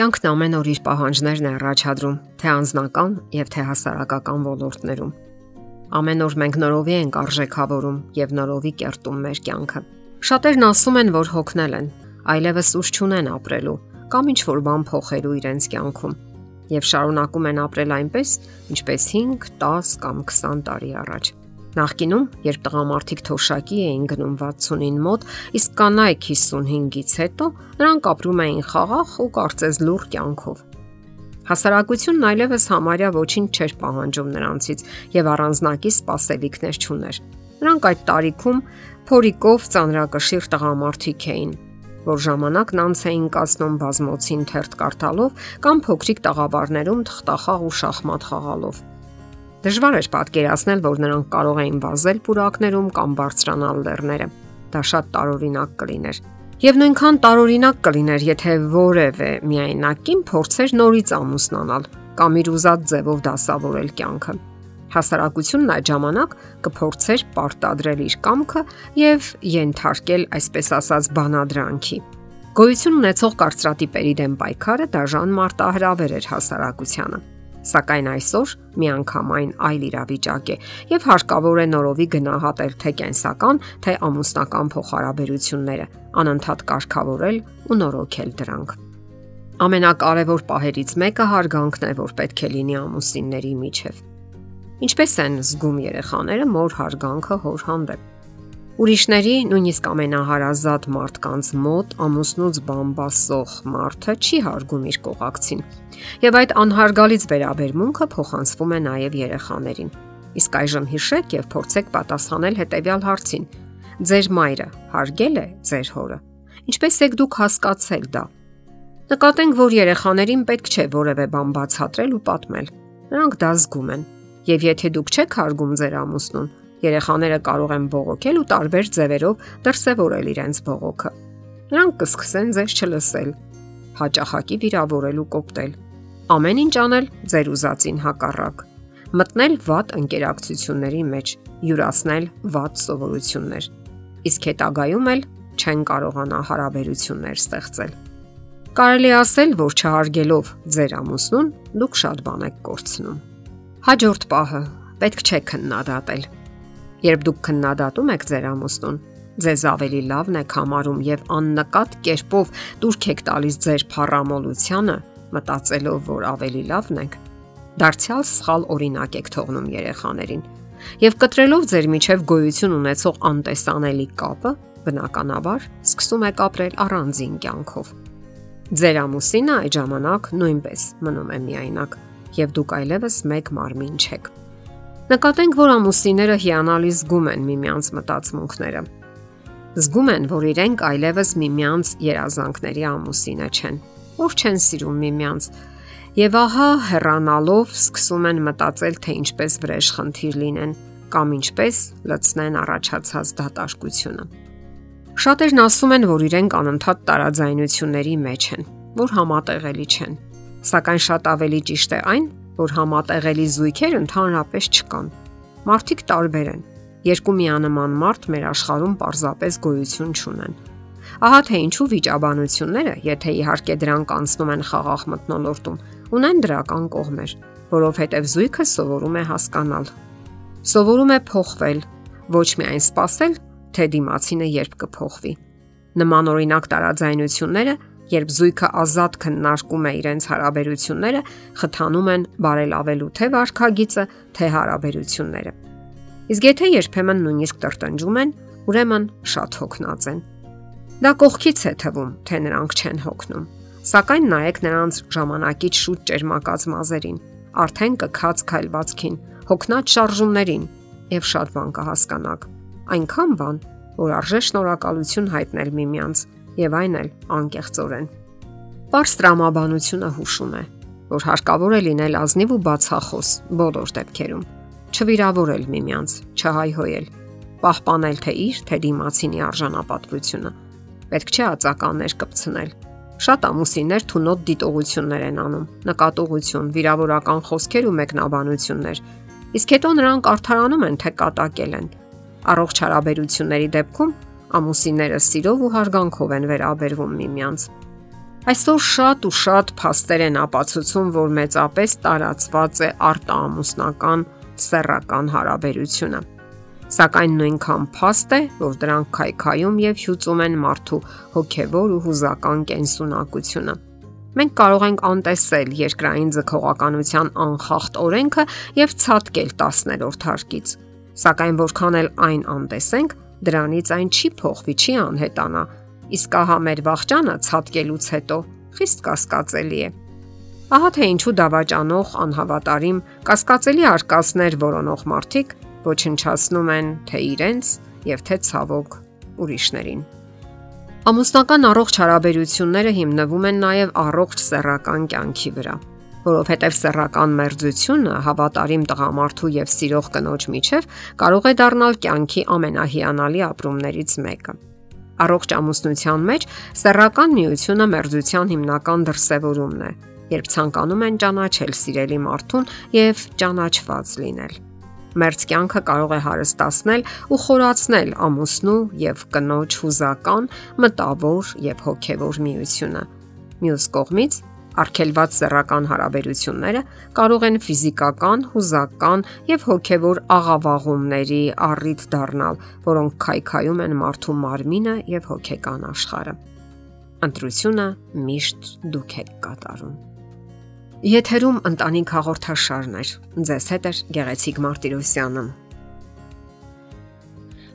Կյանքն ամեն օր իր պահանջներն է առաջադրում, թե անձնական եւ թե հասարակական ոլորտներում։ Ամեն օր մենք նորովի ենք արժեքավորում եւ նորովի կերտում մեր կյանքը։ Շատերն ասում են, որ հոգնել են, այլևս ուժ չունեն ապրելու կամ ինչ որ բան փոխելու իրենց կյանքում եւ շարունակում են ապրել այնպես, ինչպես 5, 10 կամ 20 տարի առաջ։ Նախկինում, երբ տղամարդիկ թոշակի էին գնում 69 մոտ, իսկ կանայք 55-ից հետո, նրանք ապրում էին խաղաղ ու կարծես լուր կյանքով։ Հասարակությունն այլևս համարյա ոչինչ չէր պահանջում նրանցից եւ առանձնակի սպասելիքներ չուներ։ Նրանք այդ տարիքում փորիկով ծանրակշիռ տղամարդիկ էին, որ ժամանակն անց էին կասնում բազմոցին թերթ կարդալով կամ փոքրիկ տաղավարներում թղթախաղ ու շախմատ խաղալով։ Դժվար էր պատկերացնել, որ նրանք կարող էին վազել պուրակներում կամ բարձրանալ լեռները։ Դա շատ տարօրինակ կլիներ։ Եվ նույնքան տարօրինակ կլիներ, եթե որևէ միայնակին փորձեր նորից ամուսնանալ կամ իր ուզած ձևով դասավորել կյանքը։ Հասարակությունն այդ ժամանակ կփորձեր պարտադրել իր կամքը եւ ենթարկել այսպես ասած բանադրանքի։ Գոյություն ունեցող կարծրատիպերի դեմ պայքարը դաժան մարտահրավեր էր հասարակությանը։ Սակայն այսօր միանգամայն այլ իրավիճակ է եւ հարկավոր է նորովի գնահատել թե կենսական, թե ամուսնական փոխհարաբերությունները, անընդհատ կարգավորել ու նորոգել դրանք։ Ամենակարևոր պահերից մեկը հարգանքն է, որ պետք է լինի ամուսինների միջև։ Ինչպես են զգում երեխաները մոր հարգանքը հոր հանդեպ։ Ուրիշների, նույնիսկ ամենահարազատ մարդկանց մոտ ամուսնուց բամբասող մարդը չի հարգում իր կողակցին։ Եվ այդ անհարգալից վերաբերմունքը փոխանցվում է նաև երեխաներին։ Իսկ այժմ հիշեք եւ փորձեք պատասխանել հետեւյալ հարցին. Ձեր մայրը հարգել է ձեր հորը։ Ինչպես եք դուք հասկացել դա։ Նկատենք, որ երեխաներին պետք չէ որևէ բան բացատրել ու պատմել։ Նրանք դա զգում են։ Եվ եթե դուք չեք հարգում ձեր ամուսնուն, Երեխաները կարող են բողոքել ու տարբեր ձևերով դրսևորել իրենց բողոքը։ Նրանք կսկսեն ձեզ չլսել, հաճախակի վիրավորել ու կոպտել։ Ամեն ինչ անել ձեր ուզածին հակառակ։ Մտնել վատ ընկերակցությունների մեջ, յուրացնել վատ սովորություններ։ Իսկ հետագայում էլ չեն կարողանա հարաբերություններ ստեղծել։ Կարելի ասել, որ չհարգելով ձեր ամուսնուն, դուք շատ բան եք կորցնում։ Հաջորդ պահը պետք չէ քննադատել Երբ դուք քննադատում եք ձեր ամուսնուն, ձեզ ավելի լավն եք համարում եւ աննկատ կերպով դուրք եք տալիս ձեր փառամոլությանը, մտածելով, որ ավելի լավն եք, դարձյալ սխալ օրինակ եք թողնում երեխաներին։ Եվ կտրելով ձեր միջև գոյություն ունեցող անտեսանելի կապը, բնականաբար սկսում եք ապրել առանձին կյանքով։ Ձեր ամուսինը այդ ժամանակ նույնպես մնում է միայնակ, եւ դուք այլևս մեկ մարմին չեք։ Նկատենք, որ ամուսինները հիանալի զգում են միմյանց մտածմունքները։ Զգում են, որ իրենք այլևս միմյանց երազանքների ամուսինը չեն, որ չեն սիրում միմյանց։ Եվ ահա հեռանալով սկսում են մտածել, թե ինչպես վրեժ խնդիր լինեն կամ ինչպես լցնեն առաջացած դատարկությունը։ Շատերն ասում են, որ իրենք անընդհատ տարաձայնությունների մեջ են, որ համատեղելի չեն։ Սակայն շատ ավելի ճիշտ է այն, որ համատեղելի զույգեր ընդհանրապես չկան։ Մարդիկ տարբեր են։ Երկու միանման մարդ մեր աշխարհում պարզապես գոյություն չունեն։ Ահա թե ինչու վիճաբանությունները, եթե իհարկե դրանք անցնում են խաղաղ մտնոլորտում, ունեն դրական կողմեր, որովհետև զույգը սովորում է հասկանալ։ Սովորում է փոխվել, ոչ միայն սпасել, թե դիմացինը երբ կփոխվի։ Նման օրինակ տարաձայնությունները երբ զույգը ազատ քննարկում է իրենց հարաբերությունները, խթանում են բարելավելու թե վարքագիծը, թե հարաբերությունները։ Իսկ եթե երբեմն նույնիսկ տրտնջում են, ուրեմն շատ հոգնած են։ Դա կողքից է թվում, թե նրանք չեն հոգնում։ Սակայն նայեք նրանց ժամանակից շուտ ճերմակած մազերին, արդեն կքած քայլվածքին, հոգնած շարժումներին եւ շատ բան կհասկանաք։ Այնքան բան, որ արժե շնորհակալություն հայտնել միմյանց եւ այն էլ անկեղծորեն։ Պարս տրամաբանությունը հուշում է, որ հարկավոր է լինել ազնիվ ու բացախոս բոլոր դեպքերում, չվիրավորել միմյանց, չհայհոյել, պահպանել թե իր, թե դիմացինի արժանապատվությունը։ Պետք չէ ածականներ կպցնել։ Շատ ամուսիններ թունոտ դիտողություններ են անում, նկատողություն, վիրավորական խոսքեր ու մեկնաբանություններ։ Իսկ հետո նրանք արդարանում են, թե կատակել են։ Առողջ հարաբերությունների դեպքում ամուսինները սիրով ու հարգանքով են վերաբերվում միմյանց։ Այսօր շատ ու շատ փաստեր են ապացուցում, որ մեծապես տարածված է արտաամուսնական սեռական հարաբերությունը։ Սակայն նույնքան փաստ է, որ դրանք քայքայում եւ հյուծում են մարդու հոգեվոր ու հուզական կենսունակությունը։ Մենք կարող ենք անտեսել երկրային ձգողականության անխախտ օրենքը եւ ցածկել 10-րդ հարկից։ Սակայն որքան էլ այն անտեսենք, դրանից այն չի փոխվի, չի անհետանա, իսկ ահա մեր վախճանը ցածկելուց հետո խիստ կասկածելի է։ Ահա թե ինչու դավաճանող անհավատարիմ կասկածելի արկածներ որոնող մարդիկ ոչնչացնում են թե իրենց եւ թե ցավոք ուրիշներին։ Ամուսնական առողջ հարաբերությունները հիմնվում են նաև առողջ սեռական կյանքի վրա, որովհետև սեռական մերձությունը հավատարիմ տղամարդու եւ սիրող կնոջ միջև կարող է դառնալ կյանքի ամենահիանալի ապրումներից մեկը։ Առողջ ամուսնության մեջ սեռական միությունը մերձության հիմնական դրսևորումն է, երբ ցանկանում են ճանաչել սիրելի մարդուն եւ ճանաչված լինել։ Մերձ կյանքը կարող է հարստացնել ու խորացնել ամուսնու եւ կնոջ հուզական, մտավոր եւ հոգեվոր միությունը։ Մյուս կողմից Արգելված սեռական հարաբերությունները կարող են ֆիզիկական, հուզական եւ հոգեվոր աղավաղումների առիթ դառնալ, որոնք քայքայում են մարդու մարմինը եւ հոգեկան աշխարհը։ Ընտրությունը միշտ դուք եք կատարում։ Եթերում ընտանիք հաղորդաշարն է։ Ձեզ հետ է Գեղեցիկ Մարտիրոսյանը։